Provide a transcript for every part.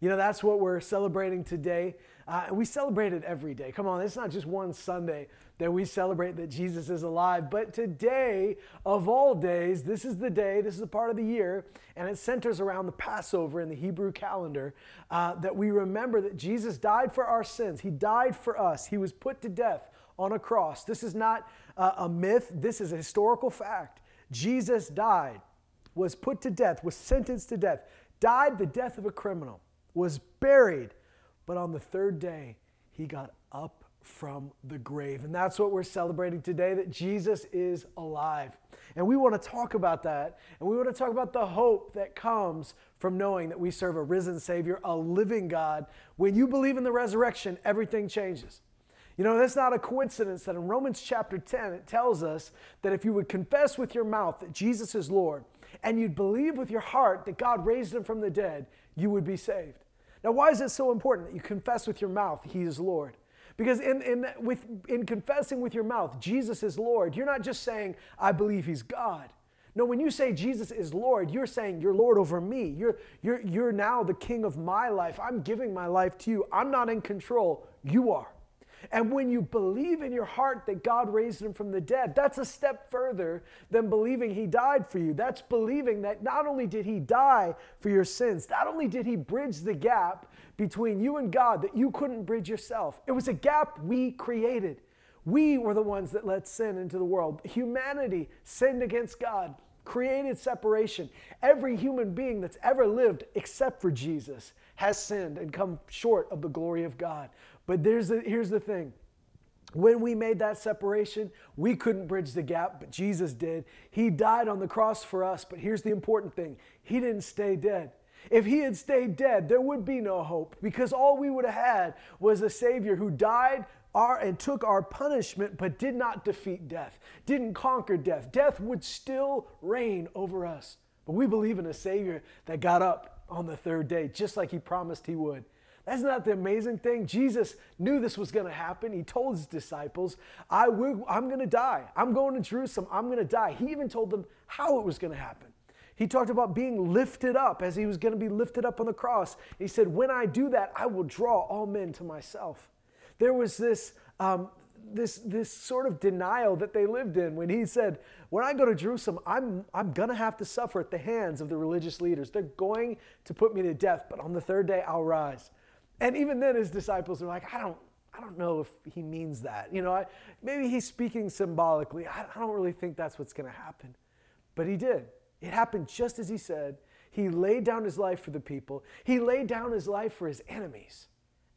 You know, that's what we're celebrating today. Uh, we celebrate it every day. Come on, it's not just one Sunday that we celebrate that Jesus is alive. But today, of all days, this is the day, this is the part of the year, and it centers around the Passover in the Hebrew calendar uh, that we remember that Jesus died for our sins. He died for us, He was put to death on a cross. This is not uh, a myth, this is a historical fact. Jesus died, was put to death, was sentenced to death, died the death of a criminal was buried, but on the third day, he got up from the grave. And that's what we're celebrating today that Jesus is alive. And we want to talk about that. And we want to talk about the hope that comes from knowing that we serve a risen Savior, a living God. When you believe in the resurrection, everything changes. You know, that's not a coincidence that in Romans chapter 10, it tells us that if you would confess with your mouth that Jesus is Lord and you'd believe with your heart that God raised him from the dead, you would be saved. Now, why is it so important that you confess with your mouth He is Lord? Because in, in, with, in confessing with your mouth, Jesus is Lord, you're not just saying, I believe He's God. No, when you say Jesus is Lord, you're saying you're Lord over me. You're, you're, you're now the king of my life. I'm giving my life to you. I'm not in control. You are. And when you believe in your heart that God raised him from the dead, that's a step further than believing he died for you. That's believing that not only did he die for your sins, not only did he bridge the gap between you and God that you couldn't bridge yourself, it was a gap we created. We were the ones that let sin into the world. Humanity sinned against God, created separation. Every human being that's ever lived, except for Jesus, has sinned and come short of the glory of God. But there's the, here's the thing. When we made that separation, we couldn't bridge the gap, but Jesus did. He died on the cross for us, but here's the important thing He didn't stay dead. If he had stayed dead, there would be no hope because all we would have had was a Savior who died our, and took our punishment but did not defeat death, didn't conquer death. Death would still reign over us. But we believe in a Savior that got up on the third day, just like he promised he would. That's not the amazing thing. Jesus knew this was going to happen. He told his disciples, I will, I'm going to die. I'm going to Jerusalem. I'm going to die. He even told them how it was going to happen. He talked about being lifted up as he was going to be lifted up on the cross. He said, When I do that, I will draw all men to myself. There was this, um, this, this sort of denial that they lived in when he said, When I go to Jerusalem, I'm, I'm going to have to suffer at the hands of the religious leaders. They're going to put me to death, but on the third day, I'll rise. And even then, his disciples are like, I don't, I don't know if he means that. You know, I, maybe he's speaking symbolically. I, I don't really think that's what's going to happen. But he did. It happened just as he said. He laid down his life for the people, he laid down his life for his enemies.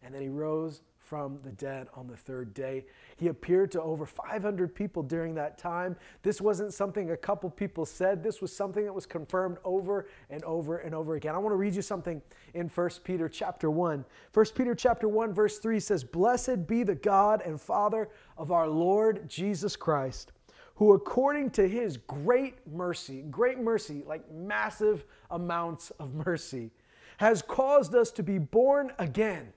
And then he rose from the dead on the third day. He appeared to over 500 people during that time. This wasn't something a couple people said, this was something that was confirmed over and over and over again. I want to read you something in 1 Peter chapter 1. 1 Peter chapter 1 verse 3 says, "Blessed be the God and Father of our Lord Jesus Christ, who according to his great mercy, great mercy, like massive amounts of mercy, has caused us to be born again."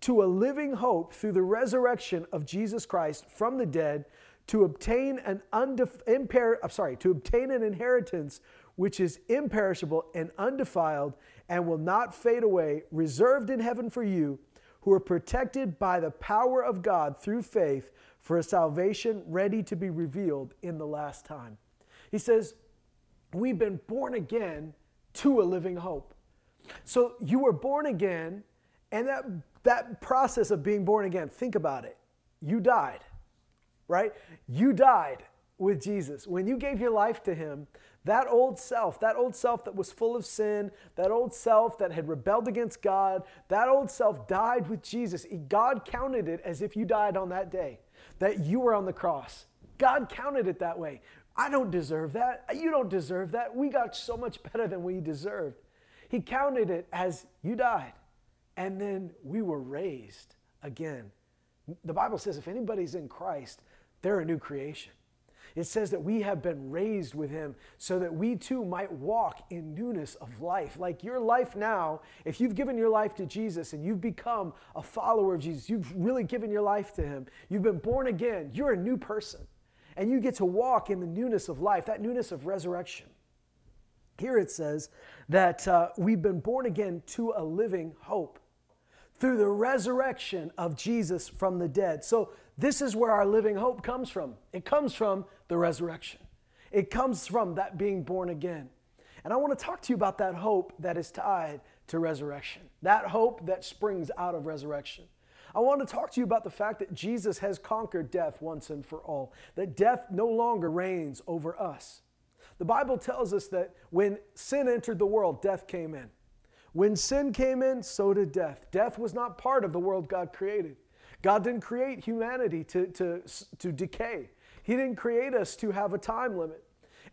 To a living hope through the resurrection of Jesus Christ from the dead to obtain an undef- I'm sorry, to obtain an inheritance which is imperishable and undefiled and will not fade away, reserved in heaven for you who are protected by the power of God through faith for a salvation ready to be revealed in the last time. He says, We've been born again to a living hope. So you were born again, and that that process of being born again, think about it. You died, right? You died with Jesus. When you gave your life to Him, that old self, that old self that was full of sin, that old self that had rebelled against God, that old self died with Jesus. God counted it as if you died on that day, that you were on the cross. God counted it that way. I don't deserve that. You don't deserve that. We got so much better than we deserved. He counted it as you died. And then we were raised again. The Bible says if anybody's in Christ, they're a new creation. It says that we have been raised with him so that we too might walk in newness of life. Like your life now, if you've given your life to Jesus and you've become a follower of Jesus, you've really given your life to him, you've been born again, you're a new person. And you get to walk in the newness of life, that newness of resurrection. Here it says that uh, we've been born again to a living hope through the resurrection of Jesus from the dead. So, this is where our living hope comes from. It comes from the resurrection, it comes from that being born again. And I want to talk to you about that hope that is tied to resurrection, that hope that springs out of resurrection. I want to talk to you about the fact that Jesus has conquered death once and for all, that death no longer reigns over us. The Bible tells us that when sin entered the world, death came in. When sin came in, so did death. Death was not part of the world God created. God didn't create humanity to, to, to decay, He didn't create us to have a time limit.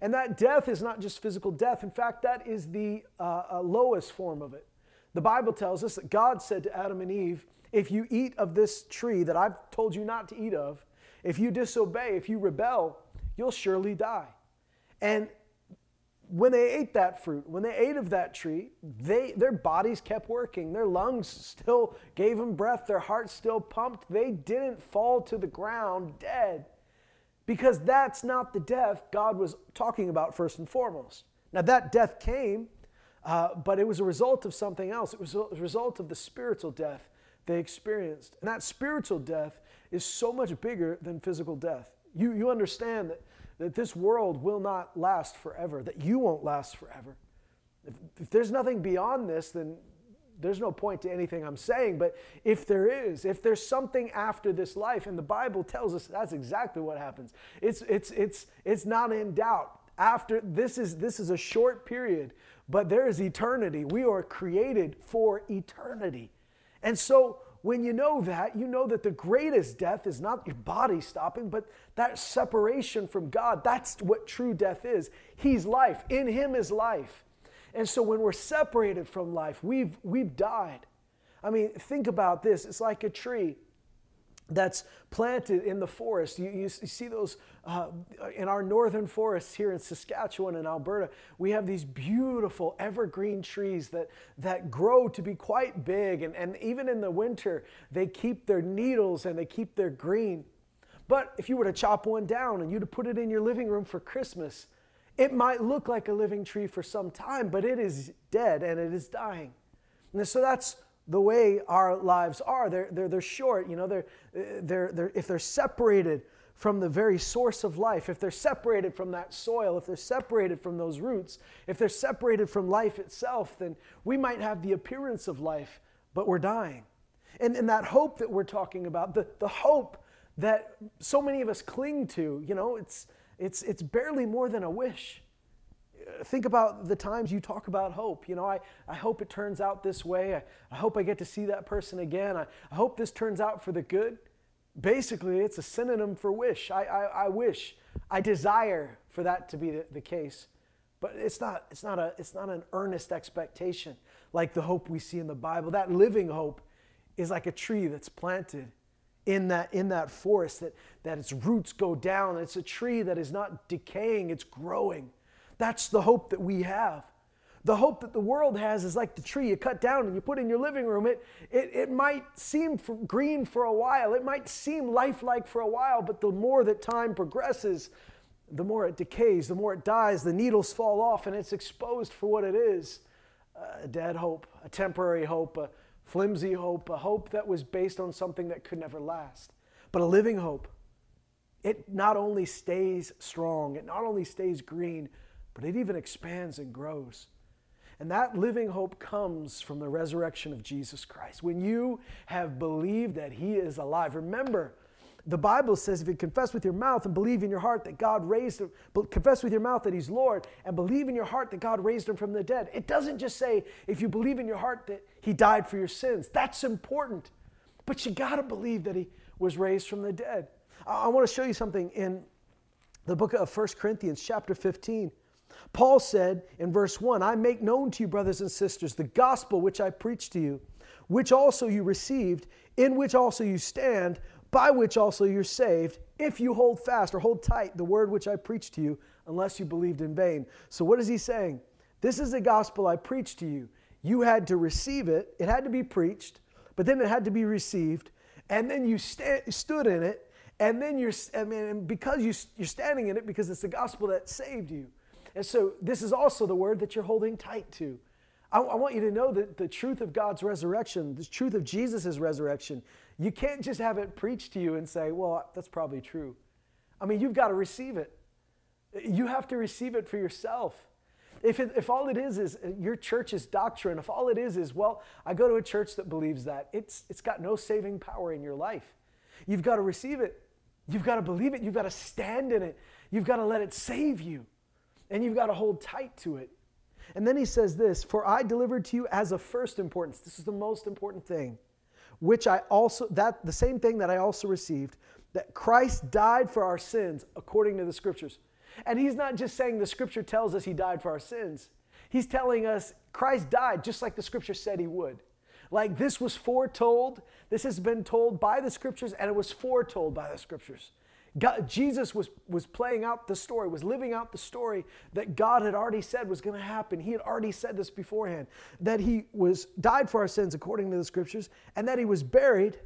And that death is not just physical death. In fact, that is the uh, uh, lowest form of it. The Bible tells us that God said to Adam and Eve, If you eat of this tree that I've told you not to eat of, if you disobey, if you rebel, you'll surely die. And when they ate that fruit, when they ate of that tree, they, their bodies kept working. Their lungs still gave them breath. Their hearts still pumped. They didn't fall to the ground dead because that's not the death God was talking about first and foremost. Now, that death came, uh, but it was a result of something else. It was a result of the spiritual death they experienced. And that spiritual death is so much bigger than physical death. You, you understand that that this world will not last forever, that you won't last forever. If, if, there's nothing beyond this, then there's no point to anything I'm saying. But if there is, if there's something after this life, and the Bible tells us that's exactly what happens, it's, it's, it's, it's not in doubt. After this is this is a short period, but there is eternity. We are created for eternity. And so when you know that, you know that the greatest death is not your body stopping, but that separation from God. That's what true death is. He's life. In Him is life. And so when we're separated from life, we've, we've died. I mean, think about this it's like a tree that's planted in the forest. You, you, see those uh, in our northern forests here in Saskatchewan and Alberta. We have these beautiful evergreen trees that, that grow to be quite big. And, and even in the winter, they keep their needles and they keep their green. But if you were to chop one down and you to put it in your living room for Christmas, it might look like a living tree for some time, but it is dead and it is dying. And so that's the way our lives are. They're, they're, they're short, you know, they're, they're, they're, if they're separated from the very source of life, if they're separated from that soil, if they're separated from those roots, if they're separated from life itself, then we might have the appearance of life, but we're dying. And, and that hope that we're talking about, the, the hope that so many of us cling to, you know, it's, it's, it's barely more than a wish think about the times you talk about hope. You know, I, I hope it turns out this way. I, I hope I get to see that person again. I, I hope this turns out for the good. Basically, it's a synonym for wish. I, I, I wish. I desire for that to be the, the case. But it's not, it's, not a, it's not an earnest expectation like the hope we see in the Bible. That living hope is like a tree that's planted in that, in that forest, that, that its roots go down. It's a tree that is not decaying, it's growing. That's the hope that we have. The hope that the world has is like the tree you cut down and you put in your living room. It, it, it might seem for green for a while, it might seem lifelike for a while, but the more that time progresses, the more it decays, the more it dies, the needles fall off, and it's exposed for what it is uh, a dead hope, a temporary hope, a flimsy hope, a hope that was based on something that could never last. But a living hope, it not only stays strong, it not only stays green, but it even expands and grows. And that living hope comes from the resurrection of Jesus Christ. When you have believed that He is alive, remember, the Bible says if you confess with your mouth and believe in your heart that God raised him, confess with your mouth that He's Lord, and believe in your heart that God raised Him from the dead. It doesn't just say if you believe in your heart that He died for your sins. That's important. But you got to believe that He was raised from the dead. I, I want to show you something in the book of 1 Corinthians, chapter 15. Paul said in verse 1 I make known to you, brothers and sisters, the gospel which I preached to you, which also you received, in which also you stand, by which also you're saved, if you hold fast or hold tight the word which I preached to you, unless you believed in vain. So, what is he saying? This is the gospel I preached to you. You had to receive it, it had to be preached, but then it had to be received, and then you st- stood in it, and then you're, I mean, because you, you're standing in it because it's the gospel that saved you. And so this is also the word that you're holding tight to. I, I want you to know that the truth of God's resurrection, the truth of Jesus' resurrection, you can't just have it preached to you and say, well, that's probably true. I mean, you've got to receive it. You have to receive it for yourself. If, it, if all it is is uh, your church's doctrine, if all it is is, well, I go to a church that believes that, it's, it's got no saving power in your life. You've got to receive it. You've got to believe it. You've got to stand in it. You've got to let it save you. And you've got to hold tight to it. And then he says this For I delivered to you as of first importance. This is the most important thing, which I also, that the same thing that I also received, that Christ died for our sins according to the scriptures. And he's not just saying the scripture tells us he died for our sins, he's telling us Christ died just like the scripture said he would. Like this was foretold, this has been told by the scriptures, and it was foretold by the scriptures. God, Jesus was, was playing out the story, was living out the story that God had already said was going to happen. He had already said this beforehand that he was died for our sins according to the scriptures, and that he was buried,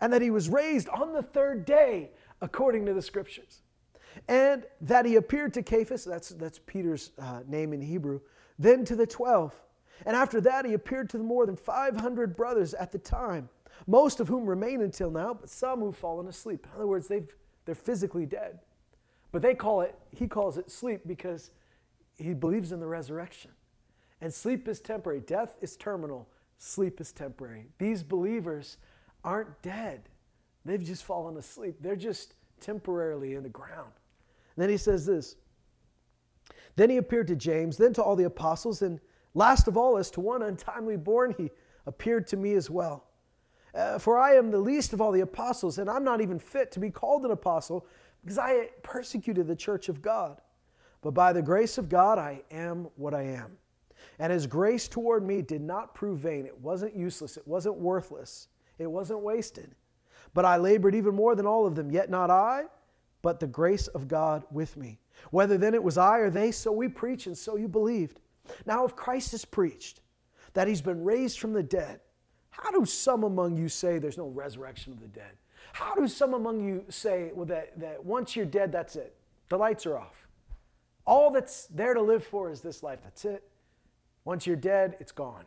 and that he was raised on the third day according to the scriptures. And that he appeared to Cephas, that's, that's Peter's uh, name in Hebrew, then to the 12. And after that, he appeared to the more than 500 brothers at the time, most of whom remain until now, but some who've fallen asleep. In other words, they've they're physically dead. But they call it, he calls it sleep because he believes in the resurrection. And sleep is temporary. Death is terminal. Sleep is temporary. These believers aren't dead. They've just fallen asleep. They're just temporarily in the ground. And then he says this Then he appeared to James, then to all the apostles, and last of all, as to one untimely born, he appeared to me as well. Uh, for I am the least of all the apostles, and I'm not even fit to be called an apostle because I persecuted the church of God. But by the grace of God, I am what I am. And his grace toward me did not prove vain. It wasn't useless. It wasn't worthless. It wasn't wasted. But I labored even more than all of them, yet not I, but the grace of God with me. Whether then it was I or they, so we preach, and so you believed. Now, if Christ is preached, that he's been raised from the dead, how do some among you say there's no resurrection of the dead? How do some among you say well, that, that once you're dead, that's it? The lights are off. All that's there to live for is this life. That's it. Once you're dead, it's gone.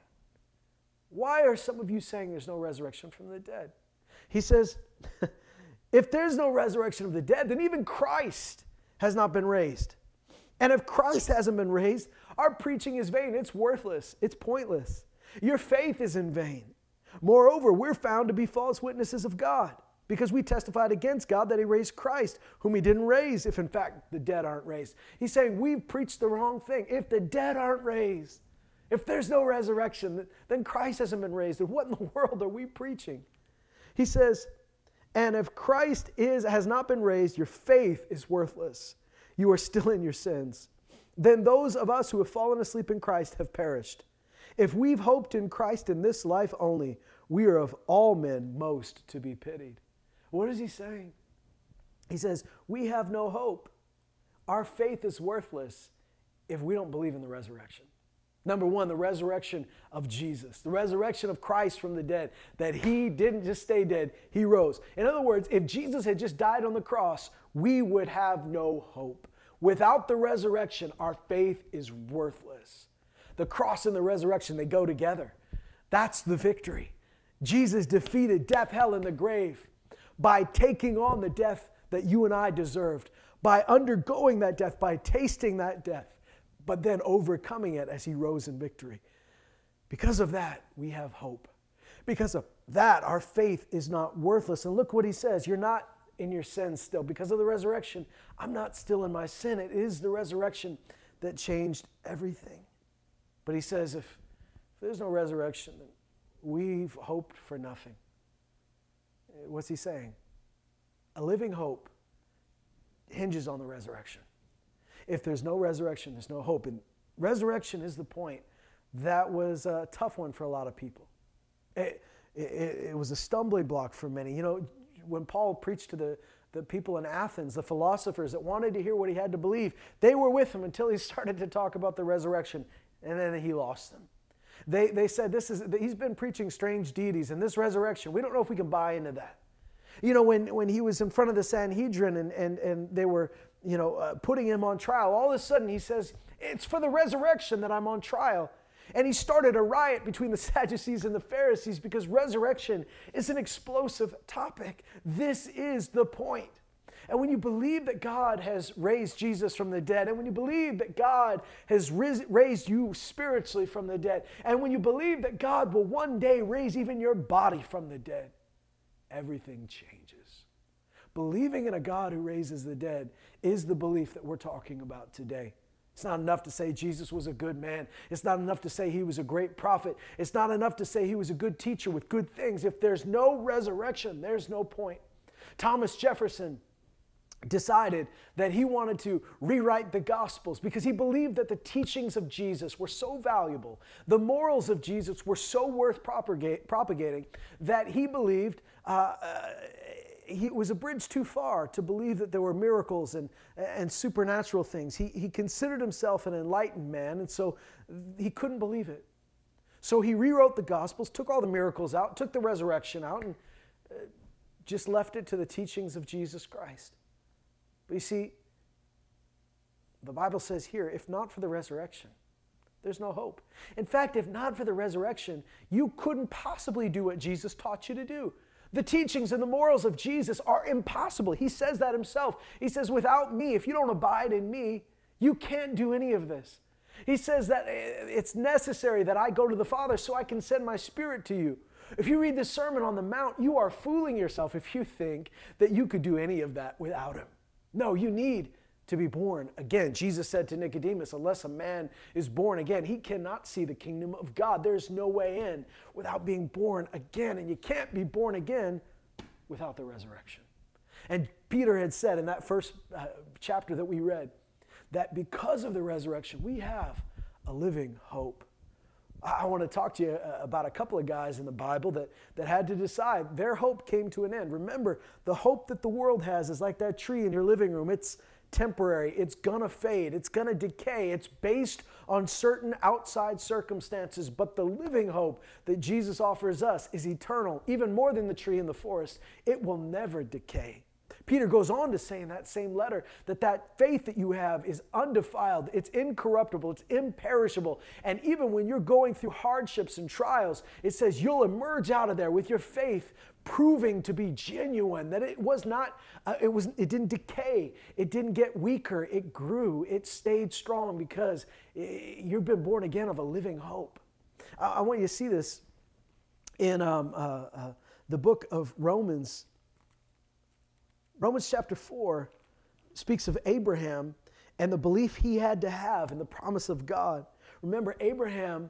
Why are some of you saying there's no resurrection from the dead? He says, if there's no resurrection of the dead, then even Christ has not been raised. And if Christ hasn't been raised, our preaching is vain. It's worthless. It's pointless. Your faith is in vain. Moreover, we're found to be false witnesses of God because we testified against God that He raised Christ, whom He didn't raise, if in fact the dead aren't raised. He's saying we've preached the wrong thing. If the dead aren't raised, if there's no resurrection, then Christ hasn't been raised. And what in the world are we preaching? He says, and if Christ is has not been raised, your faith is worthless. You are still in your sins. Then those of us who have fallen asleep in Christ have perished. If we've hoped in Christ in this life only, we are of all men most to be pitied. What is he saying? He says, We have no hope. Our faith is worthless if we don't believe in the resurrection. Number one, the resurrection of Jesus, the resurrection of Christ from the dead, that he didn't just stay dead, he rose. In other words, if Jesus had just died on the cross, we would have no hope. Without the resurrection, our faith is worthless. The cross and the resurrection, they go together. That's the victory. Jesus defeated death, hell, and the grave by taking on the death that you and I deserved, by undergoing that death, by tasting that death, but then overcoming it as he rose in victory. Because of that, we have hope. Because of that, our faith is not worthless. And look what he says you're not in your sin still. Because of the resurrection, I'm not still in my sin. It is the resurrection that changed everything. But he says if, if there's no resurrection, then we've hoped for nothing. What's he saying? A living hope hinges on the resurrection. If there's no resurrection, there's no hope. And resurrection is the point. That was a tough one for a lot of people. It, it, it was a stumbling block for many. You know, when Paul preached to the, the people in Athens, the philosophers that wanted to hear what he had to believe, they were with him until he started to talk about the resurrection and then he lost them. They, they said, this is, he's been preaching strange deities and this resurrection. We don't know if we can buy into that. You know, when, when he was in front of the Sanhedrin and, and, and they were, you know, uh, putting him on trial, all of a sudden he says, It's for the resurrection that I'm on trial. And he started a riot between the Sadducees and the Pharisees because resurrection is an explosive topic. This is the point. And when you believe that God has raised Jesus from the dead, and when you believe that God has raised you spiritually from the dead, and when you believe that God will one day raise even your body from the dead, everything changes. Believing in a God who raises the dead is the belief that we're talking about today. It's not enough to say Jesus was a good man. It's not enough to say he was a great prophet. It's not enough to say he was a good teacher with good things. If there's no resurrection, there's no point. Thomas Jefferson decided that he wanted to rewrite the Gospels because he believed that the teachings of Jesus were so valuable, the morals of Jesus were so worth propagating, that he believed uh, uh, he was a bridge too far to believe that there were miracles and, and supernatural things. He, he considered himself an enlightened man, and so he couldn't believe it. So he rewrote the Gospels, took all the miracles out, took the resurrection out, and uh, just left it to the teachings of Jesus Christ. But you see, the Bible says here if not for the resurrection, there's no hope. In fact, if not for the resurrection, you couldn't possibly do what Jesus taught you to do. The teachings and the morals of Jesus are impossible. He says that himself. He says, Without me, if you don't abide in me, you can't do any of this. He says that eh, it's necessary that I go to the Father so I can send my Spirit to you. If you read the Sermon on the Mount, you are fooling yourself if you think that you could do any of that without Him. No, you need to be born again. Jesus said to Nicodemus, Unless a man is born again, he cannot see the kingdom of God. There's no way in without being born again. And you can't be born again without the resurrection. And Peter had said in that first uh, chapter that we read that because of the resurrection, we have a living hope. I want to talk to you uh, about a couple of guys in the Bible that, that had to decide. Their hope came to an end. Remember, the hope that the world has is like that tree in your living room. It's, temporary, it's gonna fade, it's gonna decay, it's based on certain outside circumstances. But the living hope that Jesus offers us is eternal, even more than the tree in the forest. It will never decay. Peter goes on to say in that same letter that that faith that you have is undefiled, it's incorruptible, it's imperishable. And even when you're going through hardships and trials, it says you'll emerge out of there with your faith proving to be genuine that it was not uh, it was it didn't decay it didn't get weaker it grew it stayed strong because it, you've been born again of a living hope i, I want you to see this in um, uh, uh, the book of romans romans chapter 4 speaks of abraham and the belief he had to have in the promise of god remember abraham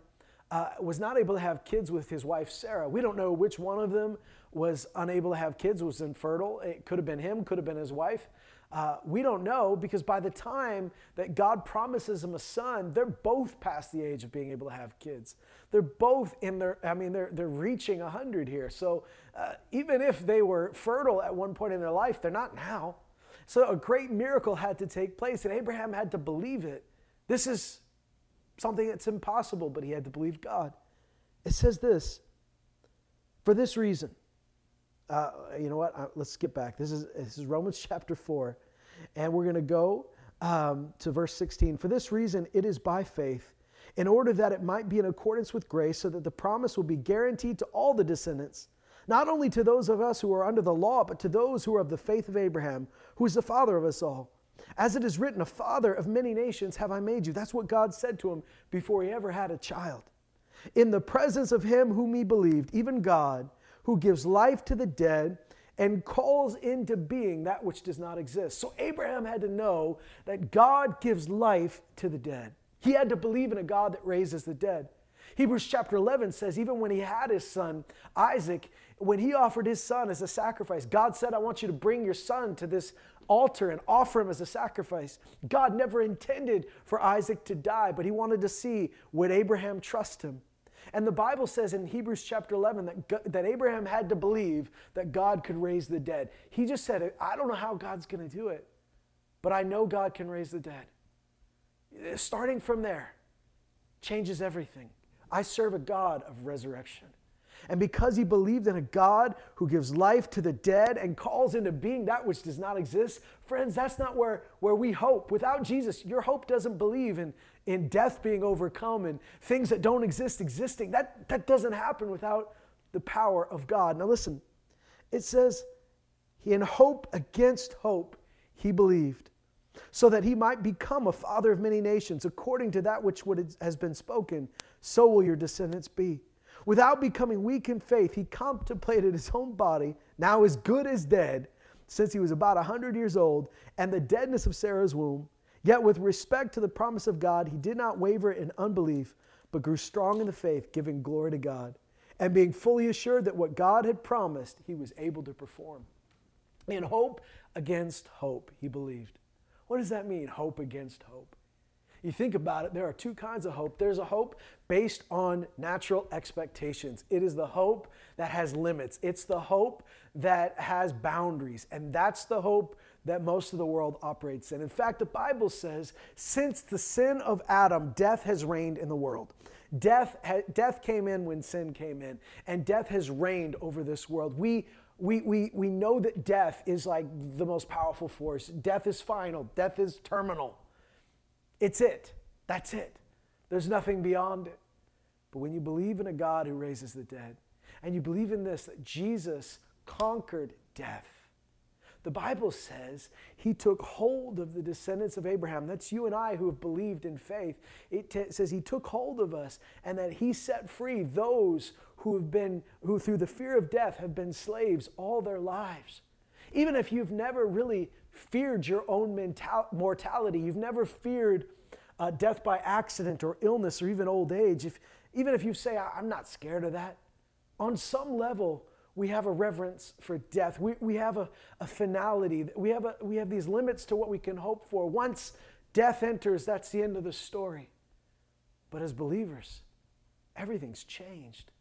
uh, was not able to have kids with his wife Sarah. We don't know which one of them was unable to have kids, was infertile. It could have been him, could have been his wife. Uh, we don't know because by the time that God promises him a son, they're both past the age of being able to have kids. They're both in their, I mean, they're, they're reaching 100 here. So uh, even if they were fertile at one point in their life, they're not now. So a great miracle had to take place, and Abraham had to believe it. This is something that's impossible, but he had to believe God. It says this for this reason uh, you know what? Uh, let's skip back. This is, this is Romans chapter 4. And we're going to go um, to verse 16. For this reason, it is by faith, in order that it might be in accordance with grace, so that the promise will be guaranteed to all the descendants, not only to those of us who are under the law, but to those who are of the faith of Abraham, who is the father of us all. As it is written, a father of many nations have I made you. That's what God said to him before he ever had a child. In the presence of him whom he believed, even God, who gives life to the dead and calls into being that which does not exist. So Abraham had to know that God gives life to the dead. He had to believe in a God that raises the dead. Hebrews chapter 11 says, even when he had his son, Isaac, when he offered his son as a sacrifice, God said, I want you to bring your son to this altar and offer him as a sacrifice. God never intended for Isaac to die, but he wanted to see would Abraham trust him. And the Bible says in Hebrews chapter 11 that, that Abraham had to believe that God could raise the dead. He just said, I don't know how God's going to do it, but I know God can raise the dead. Starting from there changes everything. I serve a God of resurrection. and because he believed in a God who gives life to the dead and calls into being that which does not exist, friends, that's not where, where we hope. Without Jesus, your hope doesn't believe in, in death being overcome and things that don't exist existing. That, that doesn't happen without the power of God. Now, listen, it says, in hope against hope, he believed, so that he might become a father of many nations, according to that which has been spoken, so will your descendants be. Without becoming weak in faith, he contemplated his own body, now as good as dead, since he was about a 100 years old, and the deadness of Sarah's womb. Yet, with respect to the promise of God, he did not waver in unbelief, but grew strong in the faith, giving glory to God, and being fully assured that what God had promised, he was able to perform. In hope against hope, he believed. What does that mean, hope against hope? You think about it, there are two kinds of hope. There's a hope based on natural expectations. It is the hope that has limits. It's the hope that has boundaries. And that's the hope that most of the world operates in. In fact, the Bible says, since the sin of Adam, death has reigned in the world. Death, death came in when sin came in, and death has reigned over this world. We we, we, we know that death is like the most powerful force. Death is final, death is terminal. It's it. That's it. There's nothing beyond it. But when you believe in a God who raises the dead, and you believe in this, that Jesus conquered death, the Bible says he took hold of the descendants of Abraham. That's you and I who have believed in faith. It t- says he took hold of us and that he set free those who have been, who through the fear of death have been slaves all their lives. Even if you've never really feared your own mental- mortality, you've never feared uh, death by accident or illness or even old age, if, even if you say, I'm not scared of that, on some level, we have a reverence for death. We, we have a, a finality. We have, a, we have these limits to what we can hope for. Once death enters, that's the end of the story. But as believers, everything's changed.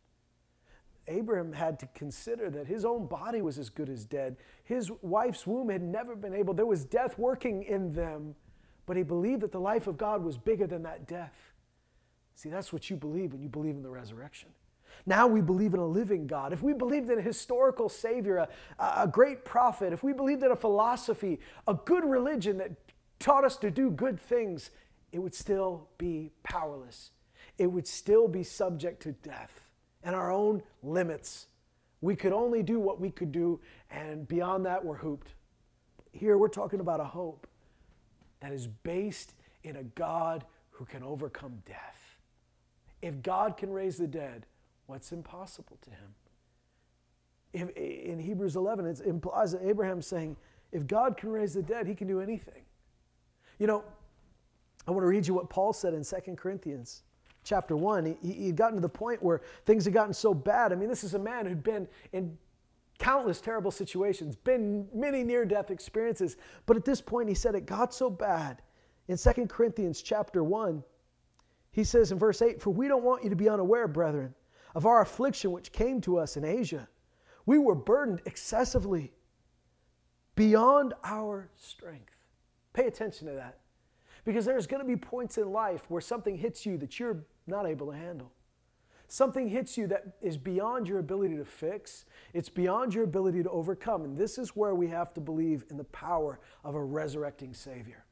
Abraham had to consider that his own body was as good as dead. His wife's womb had never been able, there was death working in them, but he believed that the life of God was bigger than that death. See, that's what you believe when you believe in the resurrection. Now we believe in a living God. If we believed in a historical Savior, a, a great prophet, if we believed in a philosophy, a good religion that taught us to do good things, it would still be powerless. It would still be subject to death and our own limits. We could only do what we could do, and beyond that, we're hooped. Here, we're talking about a hope that is based in a God who can overcome death. If God can raise the dead, what's impossible to him? If, in Hebrews 11, it implies that Abraham's saying, if God can raise the dead, he can do anything. You know, I want to read you what Paul said in 2 Corinthians chapter 1, he, he'd gotten to the point where things had gotten so bad. I mean, this is a man who'd been in countless terrible situations, been many near death experiences. But at this point, he said it got so bad. In 2 Corinthians chapter 1, he says in verse 8, For we don't want you to be unaware, brethren, of our affliction which came to us in Asia. We were burdened excessively beyond our strength. Pay attention to that. Because there's going to be points in life where something hits you that you're not able to handle. Something hits you that is beyond your ability to fix, it's beyond your ability to overcome. And this is where we have to believe in the power of a resurrecting Savior.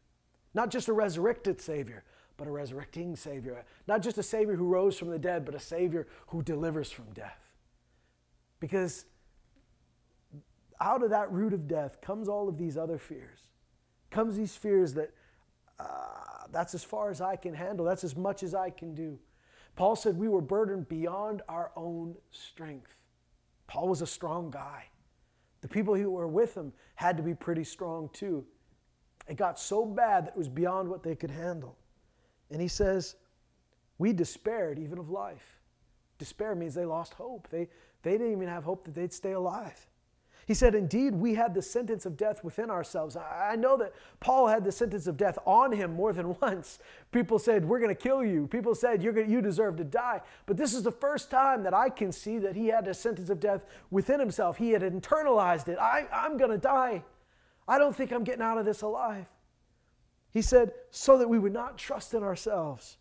Not just a resurrected Savior, but a resurrecting Savior. Not just a Savior who rose from the dead, but a Savior who delivers from death. Because out of that root of death comes all of these other fears. Comes these fears that uh, that's as far as I can handle. That's as much as I can do. Paul said we were burdened beyond our own strength. Paul was a strong guy. The people who were with him had to be pretty strong too. It got so bad that it was beyond what they could handle. And he says, We despaired even of life. Despair means they lost hope. They, they didn't even have hope that they'd stay alive. He said, Indeed, we had the sentence of death within ourselves. I know that Paul had the sentence of death on him more than once. People said, We're going to kill you. People said, You're gonna, You deserve to die. But this is the first time that I can see that he had a sentence of death within himself. He had internalized it. I, I'm going to die. I don't think I'm getting out of this alive. He said, So that we would not trust in ourselves,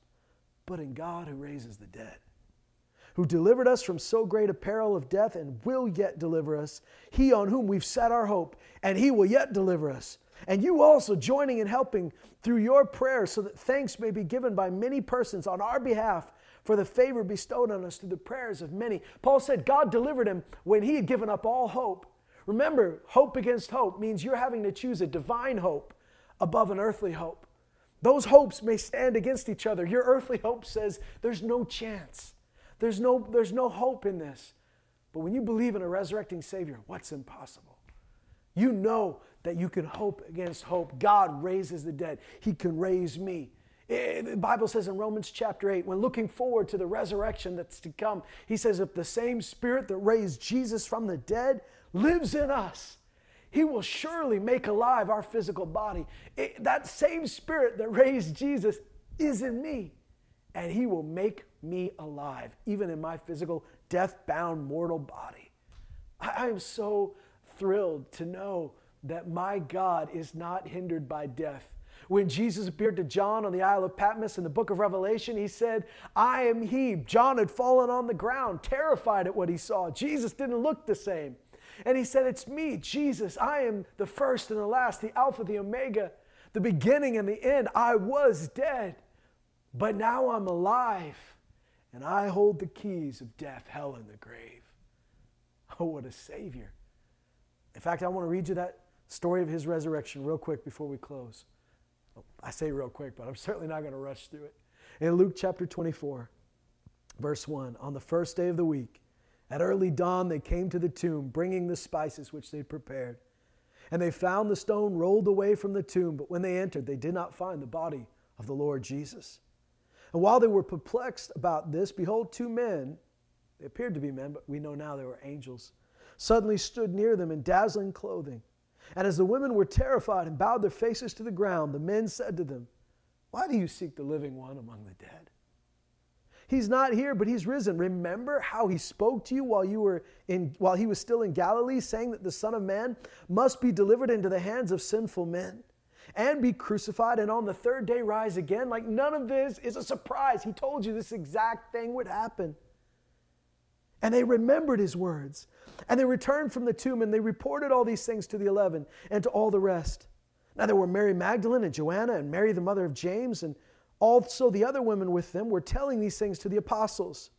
but in God who raises the dead who delivered us from so great a peril of death and will yet deliver us, he on whom we've set our hope, and he will yet deliver us. And you also joining and helping through your prayers, so that thanks may be given by many persons on our behalf for the favor bestowed on us through the prayers of many. Paul said God delivered him when he had given up all hope. Remember, hope against hope means you're having to choose a divine hope above an earthly hope. Those hopes may stand against each other. Your earthly hope says there's no chance. There's no, there's no hope in this. But when you believe in a resurrecting Savior, what's impossible? You know that you can hope against hope. God raises the dead, He can raise me. Eh, the Bible says in Romans chapter 8, when looking forward to the resurrection that's to come, He says, if the same Spirit that raised Jesus from the dead lives in us, He will surely make alive our physical body. It, that same Spirit that raised Jesus is in me, and He will make me alive, even in my physical, death bound, mortal body. I, I am so thrilled to know that my God is not hindered by death. When Jesus appeared to John on the Isle of Patmos in the book of Revelation, he said, I am he. John had fallen on the ground, terrified at what he saw. Jesus didn't look the same. And he said, It's me, Jesus. I am the first and the last, the Alpha, the Omega, the beginning and the end. I was dead, but now I'm alive and I hold the keys of death, hell, and the grave. Oh, what a Savior. In fact, I want to read you that story of his resurrection real quick before we close. I say real quick, but I'm certainly not going to rush through it. In Luke chapter 24, verse 1, on the first day of the week, at early dawn, they came to the tomb, bringing the spices which they prepared. And they found the stone rolled away from the tomb, but when they entered, they did not find the body of the Lord Jesus. And while they were perplexed about this, behold, two men, they appeared to be men, but we know now they were angels, suddenly stood near them in dazzling clothing. And as the women were terrified and bowed their faces to the ground, the men said to them, Why do you seek the living one among the dead? He's not here, but he's risen. Remember how he spoke to you while you were in while he was still in Galilee, saying that the Son of Man must be delivered into the hands of sinful men and be crucified and on the third day rise again. Like none of this is a surprise. He told you this exact thing would happen. And they remembered his words. And they returned from the tomb and they reported all these things to the eleven and to all the rest. Now there were Mary Magdalene and Joanna and Mary, the mother of James, and also the other women with them were telling these things to the apostles.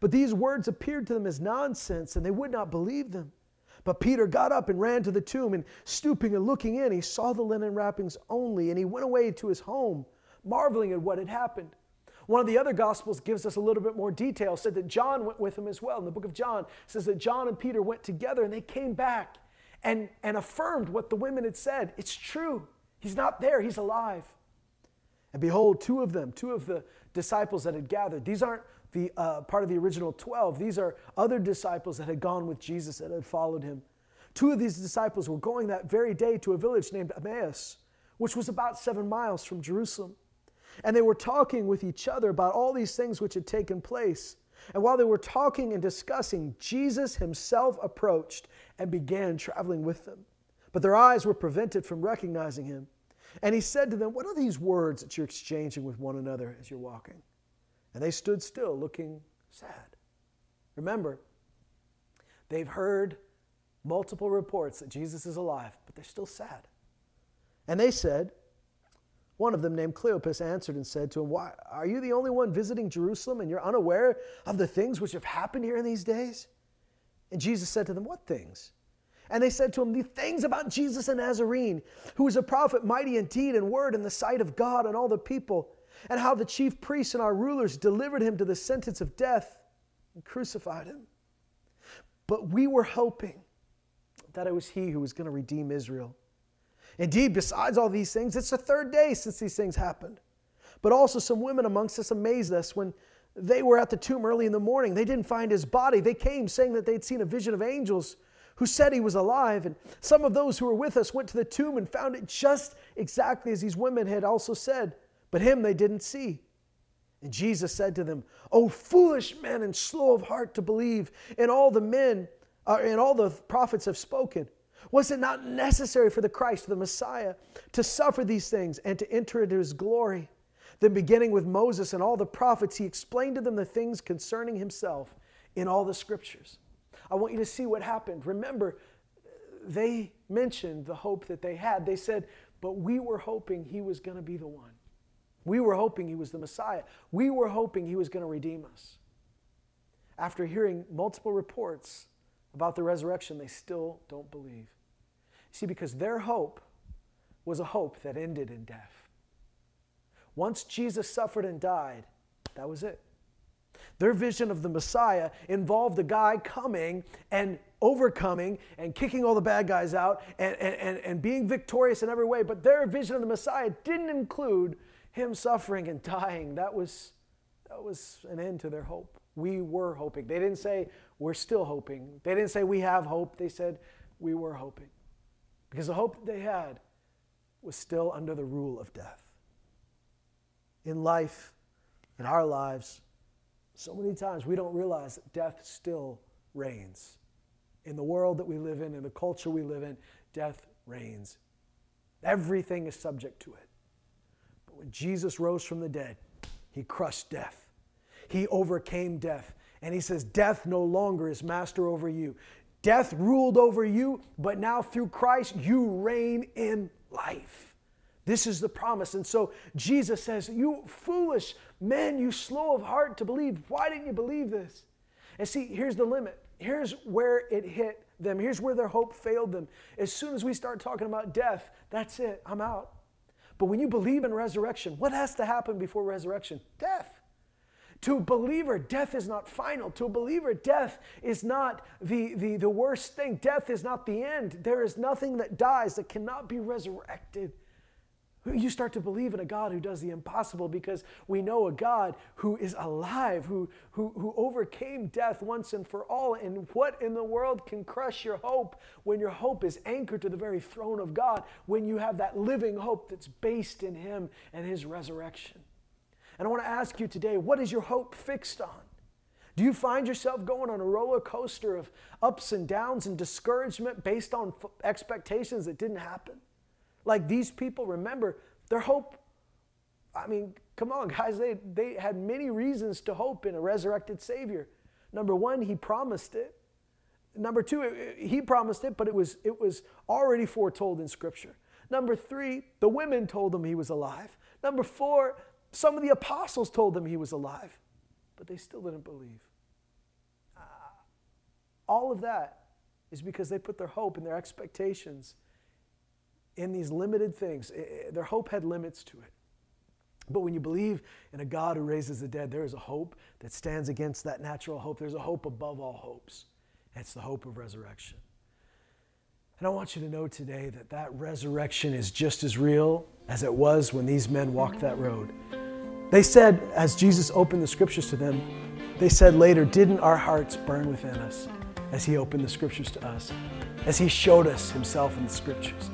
But these words appeared to them as nonsense, and they would not believe them. But Peter got up and ran to the tomb, and stooping and looking in, he saw the linen wrappings only, and he went away to his home, marveling at what had happened. One of the other gospels gives us a little bit more detail, said that John went with him as well. In the book of John, says that John and Peter went together and they came back and, and affirmed what the women had said. It's true. He's not there, he's alive. And behold, two of them, two of the disciples that had gathered, these aren't the uh, part of the original 12. These are other disciples that had gone with Jesus that had followed him. Two of these disciples were going that very day to a village named Emmaus, which was about seven miles from Jerusalem. And they were talking with each other about all these things which had taken place. And while they were talking and discussing, Jesus himself approached and began traveling with them. But their eyes were prevented from recognizing him. And he said to them, What are these words that you're exchanging with one another as you're walking? And they stood still, looking sad. Remember, they've heard multiple reports that Jesus is alive, but they're still sad. And they said, one of them, named Cleopas, answered and said to him, Why are you the only one visiting Jerusalem and you're unaware of the things which have happened here in these days? And Jesus said to them, What things? And they said to him, The things about Jesus the Nazarene, who was a prophet, mighty in deed and word in the sight of God and all the people and how the chief priests and our rulers delivered him to the sentence of death and crucified him. But we were hoping that it was he who was going to redeem Israel. Indeed, besides all these things, it's the third day since these things happened. But also, some women amongst us amazed us when they were at the tomb early in the morning. They didn't find his body. They came saying that they'd seen a vision of angels who said he was alive. And some of those who were with us went to the tomb and found it just exactly as these women had also said but him they didn't see. And Jesus said to them, O foolish men and slow of heart to believe in all the men uh, and all the prophets have spoken. Was it not necessary for the Christ, the Messiah, to suffer these things and to enter into his glory? Then, beginning with Moses and all the prophets, he explained to them the things concerning himself in all the scriptures. I want you to see what happened. Remember, they mentioned the hope that they had. They said, But we were hoping he was going to be the one. We were hoping he was the Messiah. We were hoping he was going to redeem us. After hearing multiple reports about the resurrection, they still don't believe. See, because their hope was a hope that ended in death. Once Jesus suffered and died, that was it. Their vision of the Messiah involved a guy coming and overcoming and kicking all the bad guys out and, and, and being victorious in every way. But their vision of the Messiah didn't include him suffering and dying. That was, that was an end to their hope. We were hoping. They didn't say, we're still hoping. They didn't say, we have hope. They said, we were hoping. Because the hope that they had was still under the rule of death. In life, in our lives, so many times we don't realize that death still reigns. In the world that we live in, in the culture we live in, death reigns. Everything is subject to it. But when Jesus rose from the dead, he crushed death. He overcame death. And he says, Death no longer is master over you. Death ruled over you, but now through Christ, you reign in life. This is the promise. And so Jesus says, You foolish men, you slow of heart to believe. Why didn't you believe this? And see, here's the limit. Here's where it hit them. Here's where their hope failed them. As soon as we start talking about death, that's it. I'm out. But when you believe in resurrection, what has to happen before resurrection? Death. To a believer, death is not final. To a believer, death is not the, the, the worst thing. Death is not the end. There is nothing that dies that cannot be resurrected. You start to believe in a God who does the impossible because we know a God who is alive, who, who, who overcame death once and for all. And what in the world can crush your hope when your hope is anchored to the very throne of God, when you have that living hope that's based in Him and His resurrection? And I want to ask you today what is your hope fixed on? Do you find yourself going on a roller coaster of ups and downs and discouragement based on expectations that didn't happen? Like these people, remember, their hope, I mean, come on, guys, they, they had many reasons to hope in a resurrected Savior. Number one, he promised it. Number two, it, he promised it, but it was, it was already foretold in Scripture. Number three, the women told him he was alive. Number four, some of the apostles told him he was alive, but they still didn't believe. Uh, all of that is because they put their hope and their expectations in these limited things. Their hope had limits to it. But when you believe in a God who raises the dead, there is a hope that stands against that natural hope. There's a hope above all hopes. It's the hope of resurrection. And I want you to know today that that resurrection is just as real as it was when these men walked that road. They said, as Jesus opened the scriptures to them, they said later, Didn't our hearts burn within us as he opened the scriptures to us, as he showed us himself in the scriptures?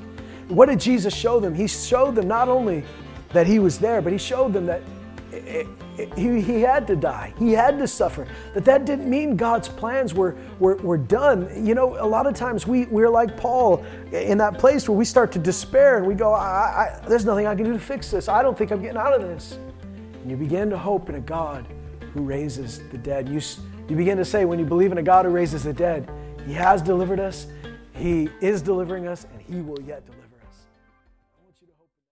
What did Jesus show them? He showed them not only that he was there, but he showed them that it, it, he, he had to die. He had to suffer. That that didn't mean God's plans were, were, were done. You know, a lot of times we, we're like Paul in that place where we start to despair and we go, I, I, there's nothing I can do to fix this. I don't think I'm getting out of this. And you begin to hope in a God who raises the dead. You, you begin to say, when you believe in a God who raises the dead, He has delivered us, He is delivering us, and He will yet deliver.